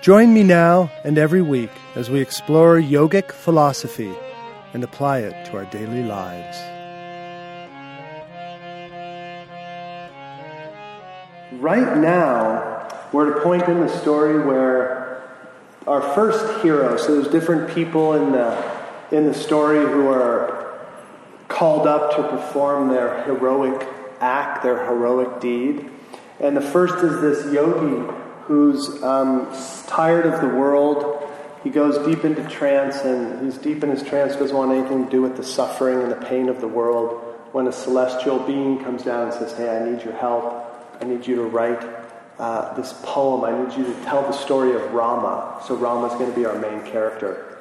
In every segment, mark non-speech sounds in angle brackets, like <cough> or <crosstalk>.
Join me now and every week as we explore yogic philosophy and apply it to our daily lives. Right now, we're at a point in the story where our first hero, so there's different people in the, in the story who are called up to perform their heroic act, their heroic deed. And the first is this yogi who's um, tired of the world. He goes deep into trance, and he's deep in his trance, doesn't want anything to do with the suffering and the pain of the world. When a celestial being comes down and says, Hey, I need your help. I need you to write uh, this poem. I need you to tell the story of Rama. So, Rama's going to be our main character.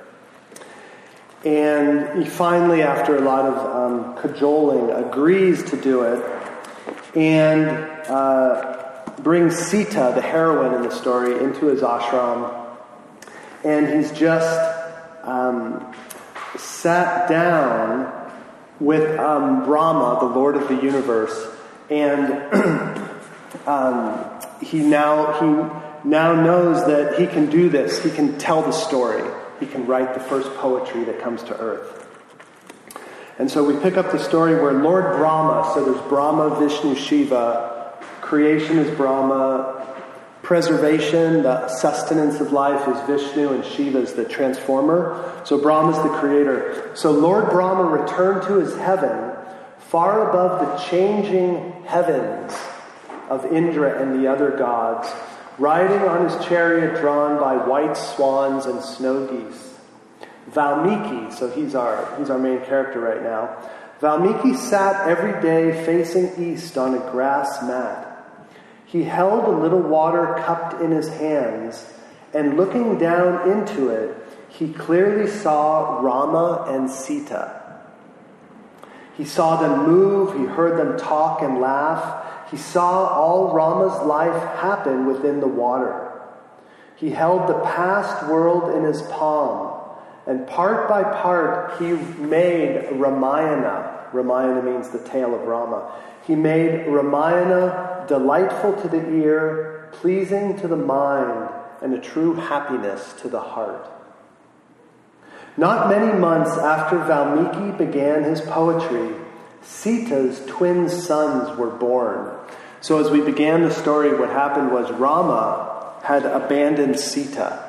And he finally, after a lot of um, cajoling, agrees to do it. And uh, brings Sita, the heroine in the story, into his ashram. And he's just um, sat down with um, Brahma, the Lord of the universe, and <clears throat> um, he now he now knows that he can do this. He can tell the story. He can write the first poetry that comes to earth. And so we pick up the story where Lord Brahma, so there's Brahma, Vishnu, Shiva, Creation is Brahma. Preservation, the sustenance of life is Vishnu, and Shiva is the transformer. So Brahma is the creator. So Lord Brahma returned to his heaven far above the changing heavens of Indra and the other gods, riding on his chariot drawn by white swans and snow geese. Valmiki, so he's our, he's our main character right now. Valmiki sat every day facing east on a grass mat. He held a little water cupped in his hands, and looking down into it, he clearly saw Rama and Sita. He saw them move, he heard them talk and laugh. He saw all Rama's life happen within the water. He held the past world in his palm, and part by part he made Ramayana. Ramayana means the tale of Rama. He made Ramayana delightful to the ear, pleasing to the mind, and a true happiness to the heart. Not many months after Valmiki began his poetry, Sita's twin sons were born. So, as we began the story, what happened was Rama had abandoned Sita.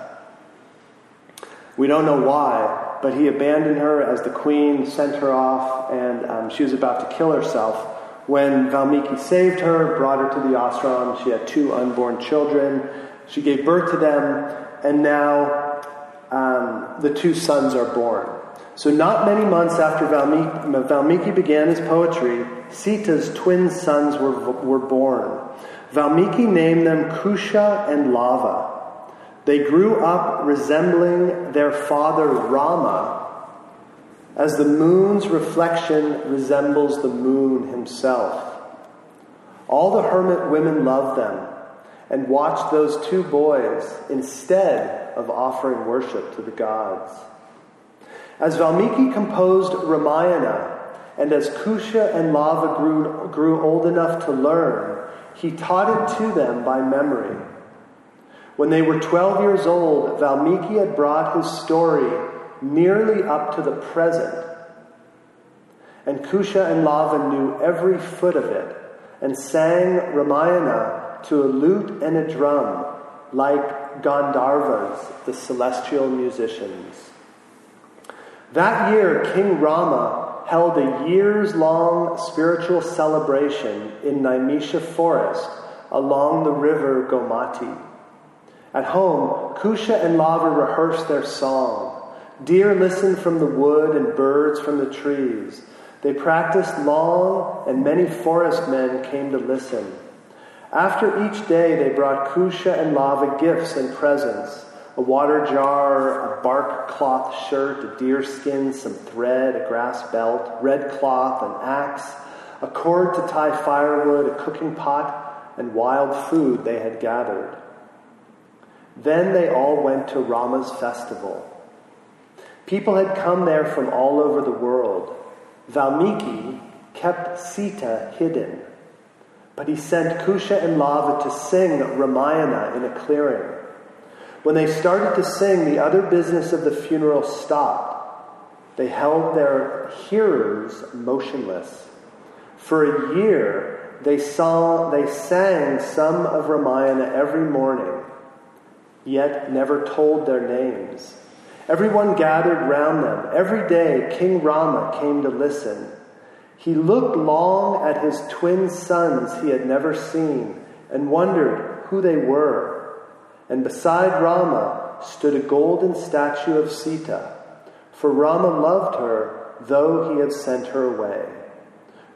We don't know why, but he abandoned her as the queen sent her off, and um, she was about to kill herself. When Valmiki saved her, brought her to the ashram, she had two unborn children. She gave birth to them, and now um, the two sons are born. So, not many months after Valmiki, Valmiki began his poetry, Sita's twin sons were, were born. Valmiki named them Kusha and Lava. They grew up resembling their father Rama, as the moon's reflection resembles the moon himself. All the hermit women loved them and watched those two boys instead of offering worship to the gods. As Valmiki composed Ramayana, and as Kusha and Lava grew, grew old enough to learn, he taught it to them by memory. When they were 12 years old, Valmiki had brought his story nearly up to the present. And Kusha and Lava knew every foot of it and sang Ramayana to a lute and a drum like Gandharvas, the celestial musicians. That year, King Rama held a years long spiritual celebration in Naimisha forest along the river Gomati. At home, Kusha and Lava rehearsed their song. Deer listened from the wood and birds from the trees. They practiced long, and many forest men came to listen. After each day, they brought Kusha and Lava gifts and presents, a water jar, a bark cloth shirt, a deer skin, some thread, a grass belt, red cloth, an axe, a cord to tie firewood, a cooking pot, and wild food they had gathered. Then they all went to Rama's festival. People had come there from all over the world. Valmiki kept Sita hidden, but he sent Kusha and Lava to sing Ramayana in a clearing. When they started to sing, the other business of the funeral stopped. They held their hearers motionless. For a year, they, saw, they sang some of Ramayana every morning, yet never told their names. Everyone gathered round them. Every day, King Rama came to listen. He looked long at his twin sons he had never seen and wondered who they were and beside Rama stood a golden statue of Sita, for Rama loved her, though he had sent her away.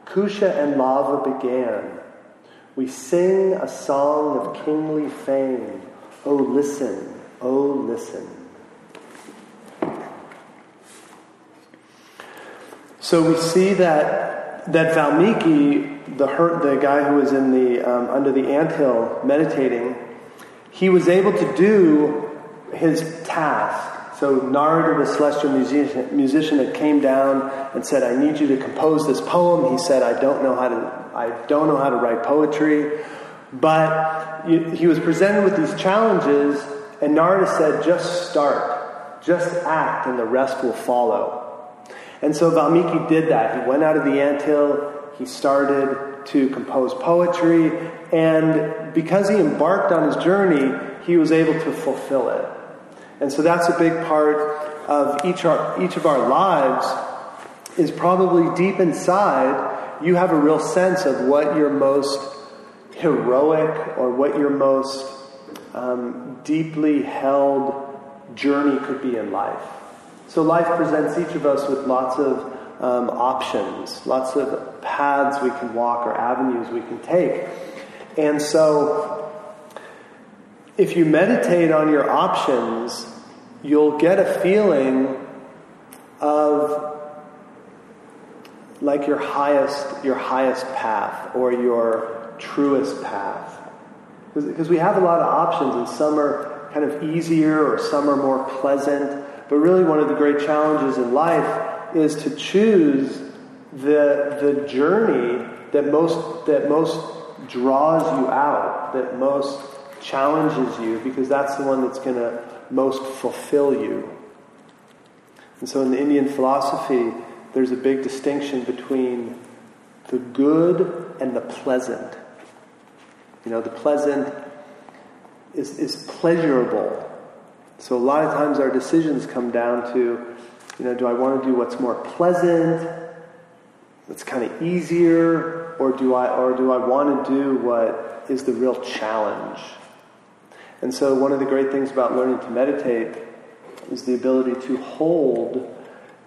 Kusha and Lava began. We sing a song of kingly fame. Oh, listen, oh, listen. So we see that, that Valmiki, the, the guy who was in the, um, under the anthill meditating, he was able to do his task. So Narada, the celestial musician, musician, that came down and said, "I need you to compose this poem." He said, "I don't know how to. I don't know how to write poetry." But he was presented with these challenges, and Narada said, "Just start, just act, and the rest will follow." And so Valmiki did that. He went out of the anthill. He started to compose poetry, and because he embarked on his journey, he was able to fulfill it. And so that's a big part of each, our, each of our lives is probably deep inside, you have a real sense of what your most heroic or what your most um, deeply held journey could be in life. So life presents each of us with lots of um, options, lots of paths we can walk or avenues we can take. And so, if you meditate on your options, you'll get a feeling of like your highest your highest path or your truest path because we have a lot of options and some are kind of easier or some are more pleasant but really one of the great challenges in life is to choose the the journey that most that most draws you out, that most challenges you, because that's the one that's going to most fulfill you. And so in the Indian philosophy, there's a big distinction between the good and the pleasant. You know, the pleasant is, is pleasurable. So a lot of times our decisions come down to, you know, do I want to do what's more pleasant, that's kind of easier, or do I or do I want to do what is the real challenge? And so one of the great things about learning to meditate is the ability to hold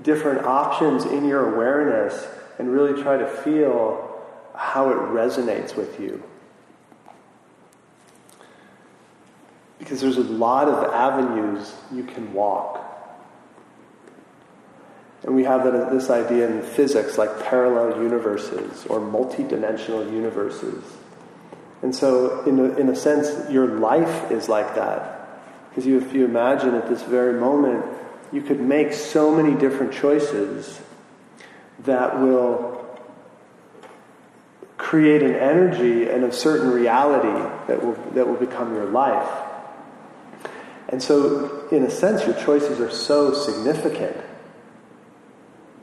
different options in your awareness and really try to feel how it resonates with you. Because there's a lot of avenues you can walk. And we have this idea in physics like parallel universes or multidimensional universes. And so, in a, in a sense, your life is like that. Because if you imagine at this very moment, you could make so many different choices that will create an energy and a certain reality that will, that will become your life. And so, in a sense, your choices are so significant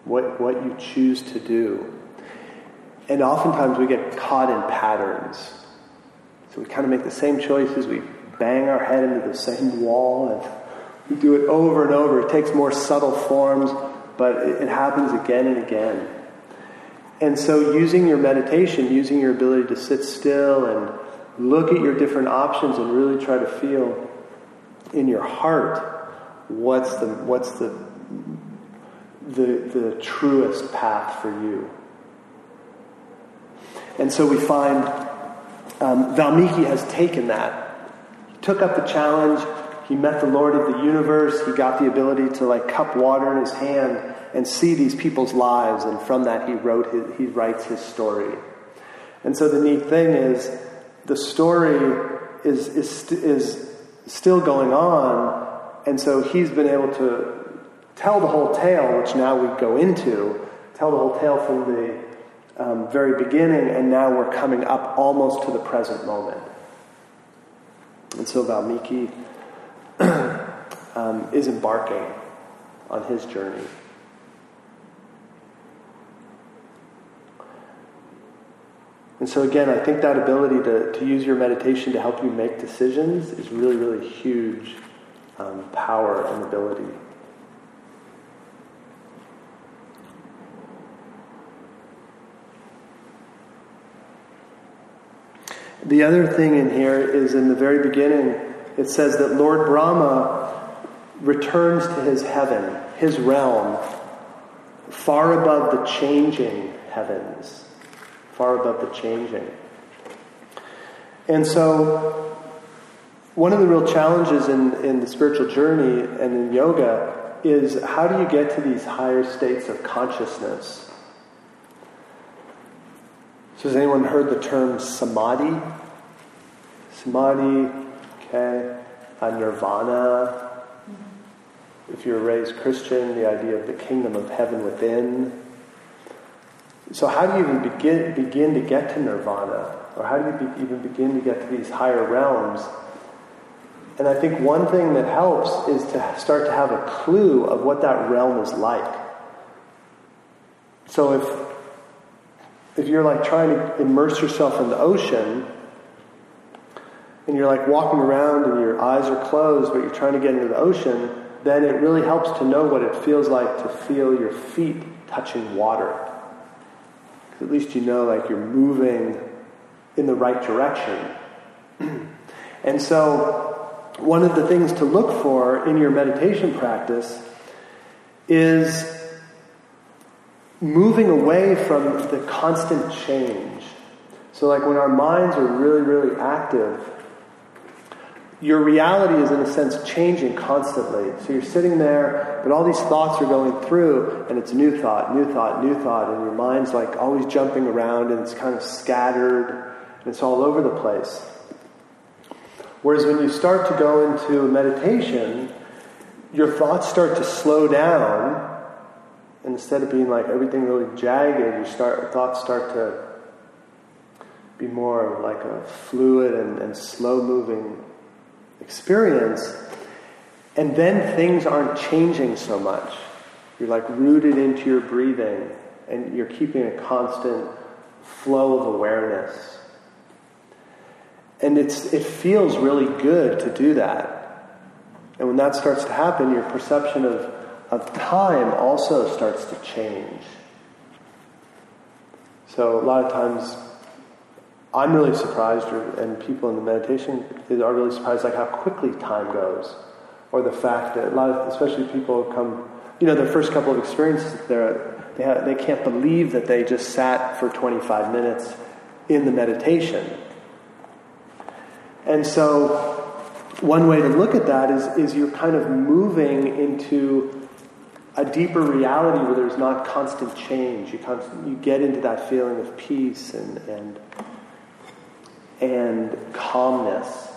what, what you choose to do. And oftentimes we get caught in patterns. So we kind of make the same choices, we bang our head into the same wall, and we do it over and over. It takes more subtle forms, but it, it happens again and again. And so, using your meditation, using your ability to sit still and look at your different options and really try to feel in your heart what's the, what's the the, the truest path for you. And so we find um, Valmiki has taken that, he took up the challenge, he met the Lord of the universe. He got the ability to like cup water in his hand and see these people's lives, and from that he wrote his, he writes his story. And so the neat thing is, the story is is is still going on, and so he's been able to tell the whole tale, which now we go into, tell the whole tale from the um, very beginning, and now we're coming up almost to the present moment. And so Valmiki <clears throat> um, is embarking on his journey. And so, again, I think that ability to, to use your meditation to help you make decisions is really, really huge um, power and ability. The other thing in here is in the very beginning, it says that Lord Brahma returns to his heaven, his realm, far above the changing heavens, far above the changing. And so, one of the real challenges in, in the spiritual journey and in yoga is how do you get to these higher states of consciousness? So has anyone heard the term samadhi? Samadhi, okay, uh, nirvana. If you're raised Christian, the idea of the kingdom of heaven within. So how do you even begin, begin to get to nirvana? Or how do you be, even begin to get to these higher realms? And I think one thing that helps is to start to have a clue of what that realm is like. So if if you're like trying to immerse yourself in the ocean and you're like walking around and your eyes are closed but you're trying to get into the ocean then it really helps to know what it feels like to feel your feet touching water at least you know like you're moving in the right direction <clears throat> and so one of the things to look for in your meditation practice is moving away from the constant change. So, like when our minds are really, really active, your reality is, in a sense, changing constantly. So you're sitting there, but all these thoughts are going through, and it's new thought, new thought, new thought, and your mind's like always jumping around, and it's kind of scattered, and it's all over the place. Whereas when you start to go into meditation, your thoughts start to slow down and instead of being like everything really jagged, your start, thoughts start to be more like a fluid and, and slow moving experience. And then things aren't changing so much. You're like rooted into your breathing and you're keeping a constant flow of awareness. And it's, it feels really good to do that. And when that starts to happen, your perception of of time also starts to change. So a lot of times I'm really surprised, and people in the meditation are really surprised, like how quickly time goes, or the fact that a lot of, especially people come, you know, their first couple of experiences, they're, they, have, they can't believe that they just sat for 25 minutes in the meditation. And so, one way to look at that is, is you're kind of moving into a deeper reality where there's not constant change. You, constant, you get into that feeling of peace and, and, and calmness.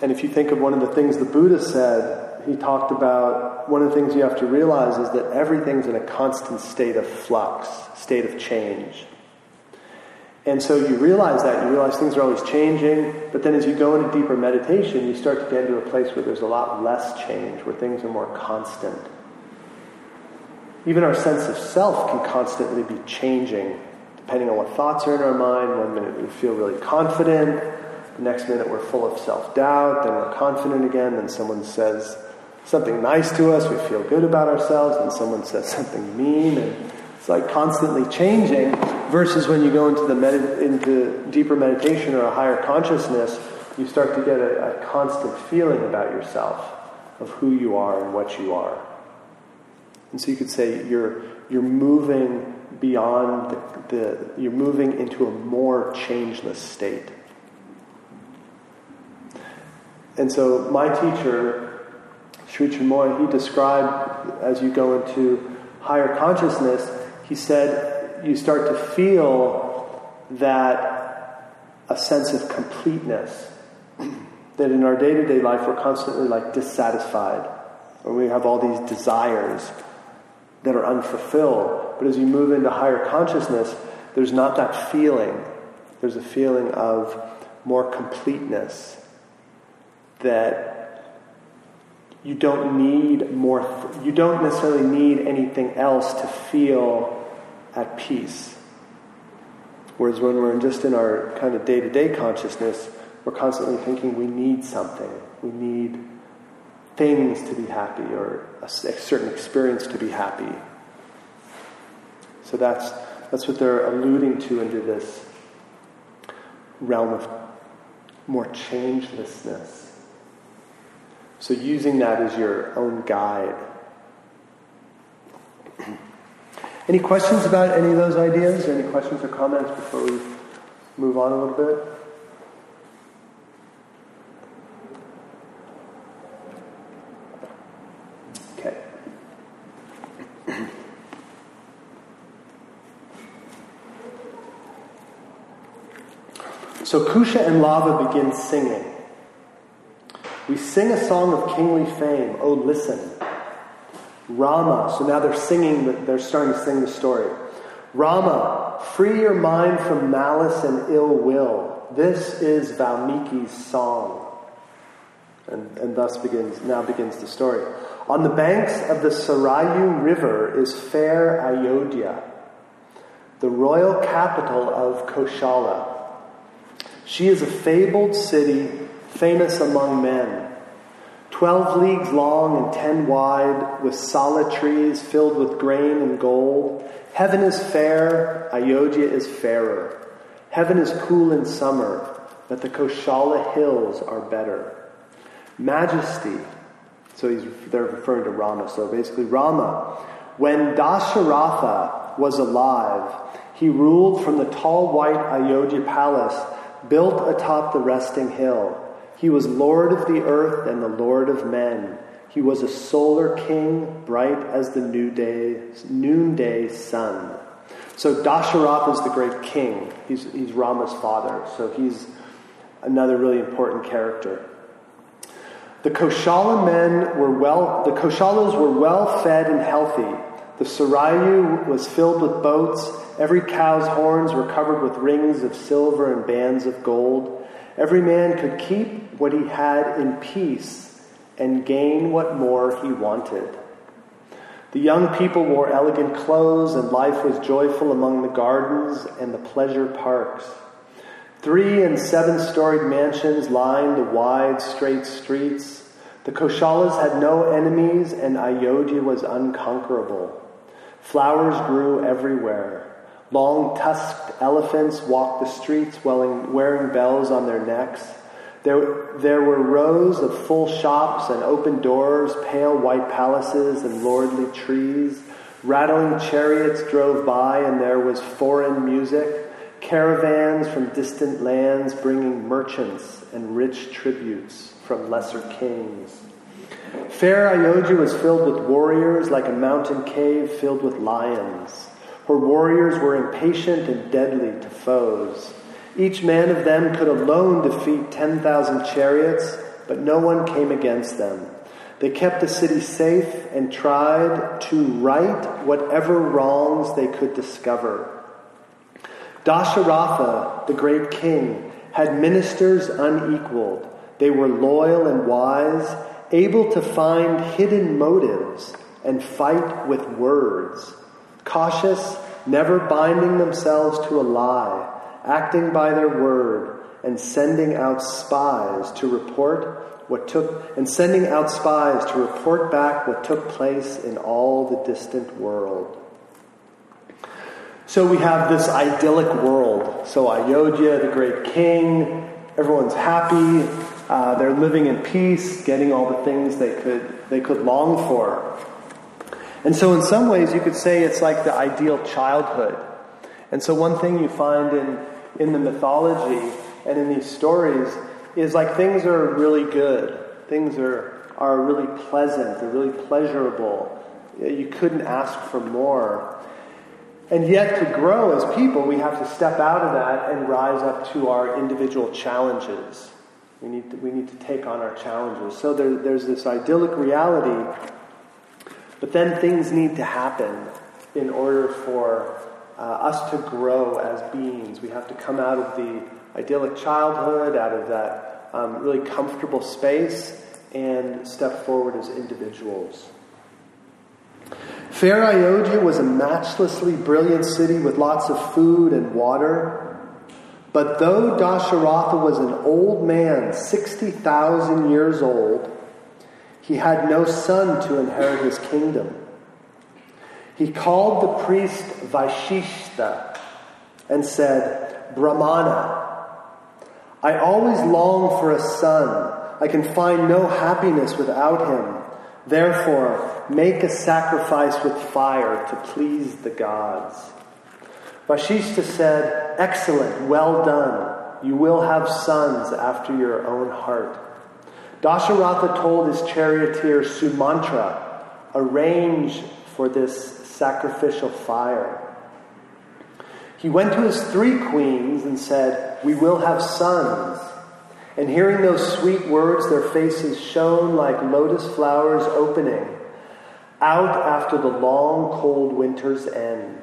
And if you think of one of the things the Buddha said, he talked about one of the things you have to realize is that everything's in a constant state of flux, state of change. And so you realize that, you realize things are always changing, but then as you go into deeper meditation, you start to get into a place where there's a lot less change, where things are more constant. Even our sense of self can constantly be changing, depending on what thoughts are in our mind. One minute we feel really confident, the next minute we're full of self doubt, then we're confident again, then someone says something nice to us, we feel good about ourselves, and someone says something mean, and it's like constantly changing versus when you go into the med- into deeper meditation or a higher consciousness, you start to get a, a constant feeling about yourself of who you are and what you are. And so you could say you're you're moving beyond the, the you're moving into a more changeless state. And so my teacher, Sri Chinmoy, he described as you go into higher consciousness, he said you start to feel that a sense of completeness. <clears throat> that in our day to day life we're constantly like dissatisfied, or we have all these desires that are unfulfilled. But as you move into higher consciousness, there's not that feeling. There's a feeling of more completeness that you don't need more, th- you don't necessarily need anything else to feel at peace. Whereas when we're just in our kind of day to day consciousness, we're constantly thinking we need something. We need things to be happy or a, a certain experience to be happy. So that's, that's what they're alluding to into this realm of more changelessness. So using that as your own guide. <clears throat> any questions about any of those ideas? Any questions or comments before we move on a little bit? So Kusha and Lava begin singing. We sing a song of kingly fame. Oh, listen. Rama. So now they're singing, they're starting to sing the story. Rama, free your mind from malice and ill will. This is Valmiki's song. And, and thus begins, now begins the story. On the banks of the Sarayu River is fair Ayodhya, the royal capital of Koshala. She is a fabled city, famous among men. Twelve leagues long and ten wide, with solid trees filled with grain and gold. Heaven is fair, Ayodhya is fairer. Heaven is cool in summer, but the Koshala hills are better. Majesty, so he's, they're referring to Rama. So basically, Rama, when Dasharatha was alive, he ruled from the tall white Ayodhya palace built atop the resting hill. He was Lord of the earth and the Lord of men. He was a solar king, bright as the noonday, noonday sun. So Dasharatha is the great king. He's, he's Rama's father. So he's another really important character. The Koshala men were well, the Koshalas were well fed and healthy. The Sarayu was filled with boats Every cow's horns were covered with rings of silver and bands of gold. Every man could keep what he had in peace and gain what more he wanted. The young people wore elegant clothes, and life was joyful among the gardens and the pleasure parks. Three and seven storied mansions lined the wide, straight streets. The Koshalas had no enemies, and Ayodhya was unconquerable. Flowers grew everywhere. Long tusked elephants walked the streets wearing bells on their necks. There, there were rows of full shops and open doors, pale white palaces and lordly trees. Rattling chariots drove by, and there was foreign music, caravans from distant lands bringing merchants and rich tributes from lesser kings. Fair Ayodhya was filled with warriors like a mountain cave filled with lions. Her warriors were impatient and deadly to foes. Each man of them could alone defeat 10,000 chariots, but no one came against them. They kept the city safe and tried to right whatever wrongs they could discover. Dasharatha, the great king, had ministers unequaled. They were loyal and wise, able to find hidden motives and fight with words cautious, never binding themselves to a lie, acting by their word, and sending out spies to report what took and sending out spies to report back what took place in all the distant world. So we have this idyllic world. So Ayodhya, the great king, everyone's happy, uh, they're living in peace, getting all the things they could they could long for. And so, in some ways, you could say it's like the ideal childhood. And so, one thing you find in, in the mythology and in these stories is like things are really good. Things are, are really pleasant. They're really pleasurable. You couldn't ask for more. And yet, to grow as people, we have to step out of that and rise up to our individual challenges. We need to, we need to take on our challenges. So there, there's this idyllic reality, but then things need to happen in order for uh, us to grow as beings. We have to come out of the idyllic childhood, out of that um, really comfortable space, and step forward as individuals. Fair Ayodhya was a matchlessly brilliant city with lots of food and water. But though Dasharatha was an old man, 60,000 years old, he had no son to inherit his kingdom. He called the priest Vashishta and said, Brahmana, I always long for a son. I can find no happiness without him. Therefore, make a sacrifice with fire to please the gods. Vashishta said, Excellent, well done. You will have sons after your own heart. Dasharatha told his charioteer Sumantra, Arrange for this sacrificial fire. He went to his three queens and said, We will have sons. And hearing those sweet words, their faces shone like lotus flowers opening out after the long, cold winter's end.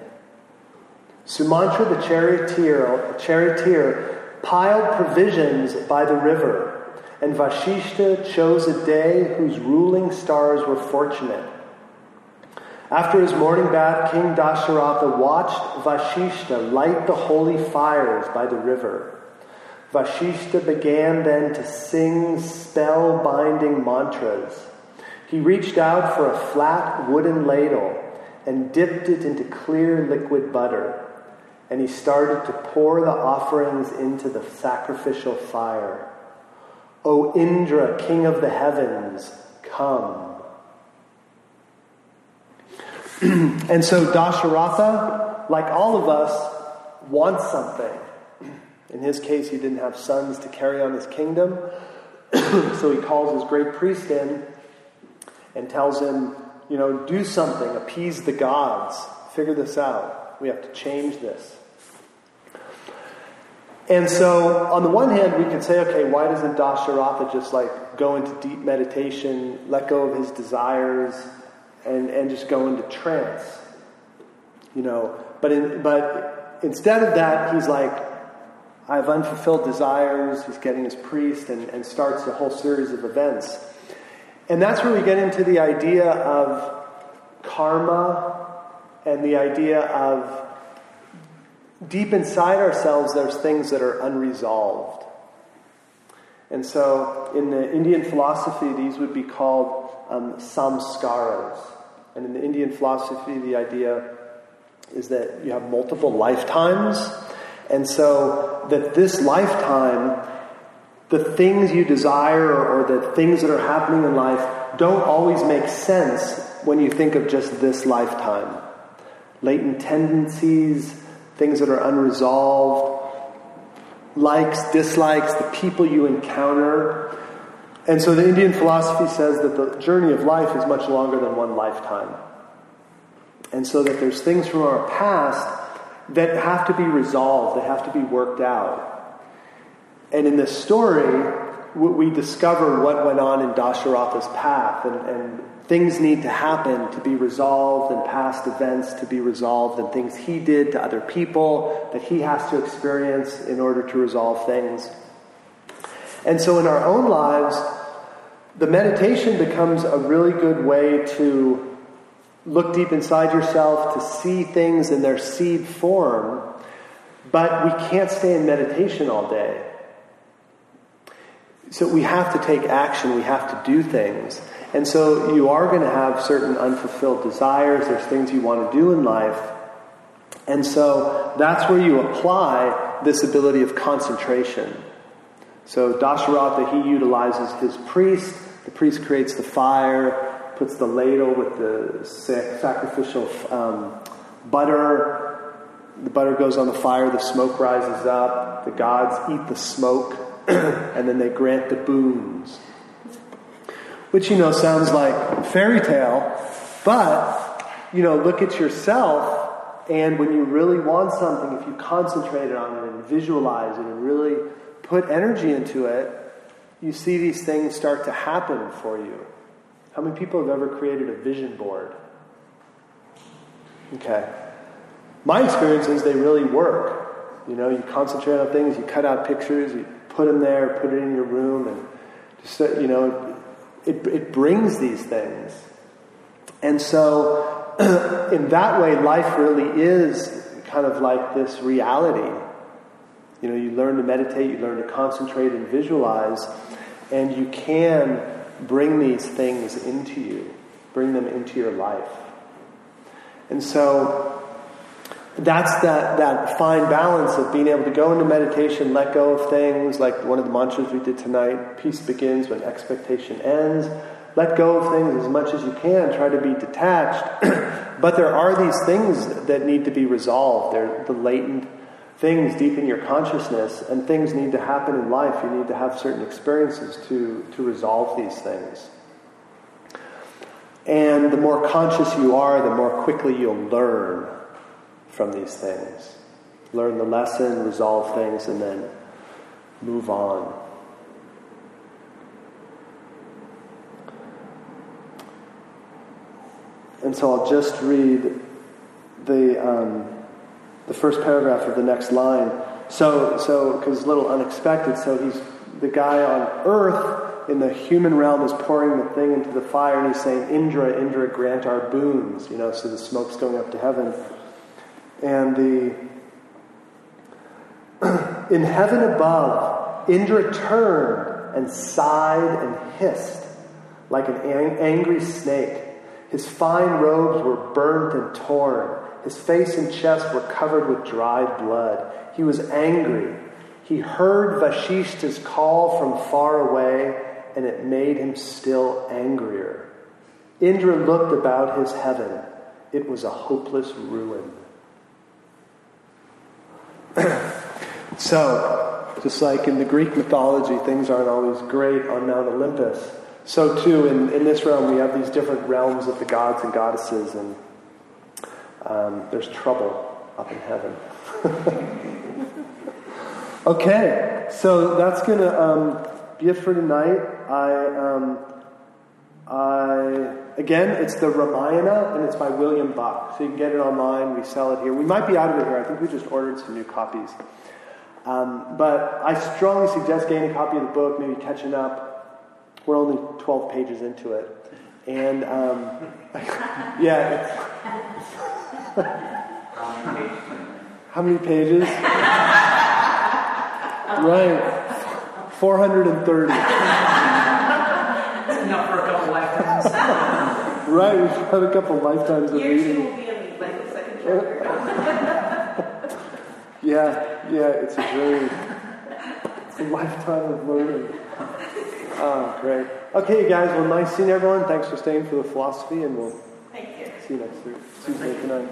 Sumantra the charioteer, charioteer piled provisions by the river, and Vashishta chose a day whose ruling stars were fortunate. After his morning bath, King Dasharatha watched Vashishta light the holy fires by the river. Vashishta began then to sing spell binding mantras. He reached out for a flat wooden ladle and dipped it into clear liquid butter. And he started to pour the offerings into the sacrificial fire. O Indra, king of the heavens, come. <clears throat> and so Dasharatha, like all of us, wants something. <clears throat> In his case, he didn't have sons to carry on his kingdom. <clears throat> so he calls his great priest in and tells him, you know, do something, appease the gods, figure this out. We have to change this. And so, on the one hand, we could say, okay, why doesn't Dasharatha just like go into deep meditation, let go of his desires, and, and just go into trance. You know, but, in, but instead of that, he's like, I have unfulfilled desires. He's getting his priest and, and starts a whole series of events. And that's where we get into the idea of karma and the idea of deep inside ourselves, there's things that are unresolved. And so in the Indian philosophy, these would be called um, samskaras. And in the Indian philosophy, the idea is that you have multiple lifetimes. And so that this lifetime, the things you desire or the things that are happening in life don't always make sense when you think of just this lifetime. Latent tendencies, things that are unresolved, likes, dislikes, the people you encounter, and so the Indian philosophy says that the journey of life is much longer than one lifetime. And so that there's things from our past that have to be resolved, that have to be worked out. And in this story, we discover what went on in Dasharatha's path, and, and things need to happen to be resolved, and past events to be resolved, and things he did to other people that he has to experience in order to resolve things. And so in our own lives, the meditation becomes a really good way to look deep inside yourself, to see things in their seed form, but we can't stay in meditation all day. So we have to take action, we have to do things. And so you are going to have certain unfulfilled desires, there's things you want to do in life. And so that's where you apply this ability of concentration. So Dasharatha, he utilizes his priest the priest creates the fire, puts the ladle with the sacrificial um, butter. The butter goes on the fire, the smoke rises up, the gods eat the smoke. <clears throat> and then they grant the boons. Which, you know, sounds like fairy tale, but, you know, look at yourself, and when you really want something, if you concentrate on it and visualize it and really put energy into it, you see these things start to happen for you. How many people have ever created a vision board? Okay. My experience is they really work. You know, you concentrate on things, you cut out pictures, you put them there, put it in your room, and just, you know, it, it brings these things. And so, <clears throat> in that way, life really is kind of like this reality. You know, you learn to meditate, you learn to concentrate and visualize, and you can bring these things into you, bring them into your life. And so, that's that, that fine balance of being able to go into meditation, let go of things, like one of the mantras we did tonight peace begins when expectation ends. Let go of things as much as you can, try to be detached. <clears throat> but there are these things that need to be resolved. They're the latent things deep in your consciousness, and things need to happen in life. You need to have certain experiences to, to resolve these things. And the more conscious you are, the more quickly you'll learn from these things. Learn the lesson, resolve things, and then move on. And so I'll just read the, um, the first paragraph of the next line. So, so because it's a little unexpected. So he's the guy on earth in the human realm is pouring the thing into the fire, and he's saying, "Indra, Indra, grant our boons." You know, so the smoke's going up to heaven. And the <clears throat> in heaven above, Indra turned and sighed and hissed like an ang- angry snake. His fine robes were burnt and torn. His face and chest were covered with dried blood. He was angry. He heard Vashishta's call from far away, and it made him still angrier. Indra looked about his heaven. It was a hopeless ruin. <clears throat> so, just like in the Greek mythology, things aren't always great on Mount Olympus. So, too, in, in this realm, we have these different realms of the gods and goddesses, and um, there's trouble up in heaven. <laughs> okay, so that's going to um, be it for tonight. I, um, I, again, it's the Ramayana, and it's by William Buck. So you can get it online. We sell it here. We might be out of it here. I think we just ordered some new copies. Um, but I strongly suggest getting a copy of the book, maybe catching up. We're only 12 pages into it. And um, <laughs> yeah, <laughs> how many pages? <laughs> right, 430. Enough for a couple lifetimes. <laughs> right, we've had a couple lifetimes of reading. will be in like the second chapter. Yeah, yeah, it's a very it's a lifetime of learning. Oh, great. Okay, you guys, well, nice seeing everyone. Thanks for staying for the philosophy, and we'll Thank you. see you next week. Tuesday tonight.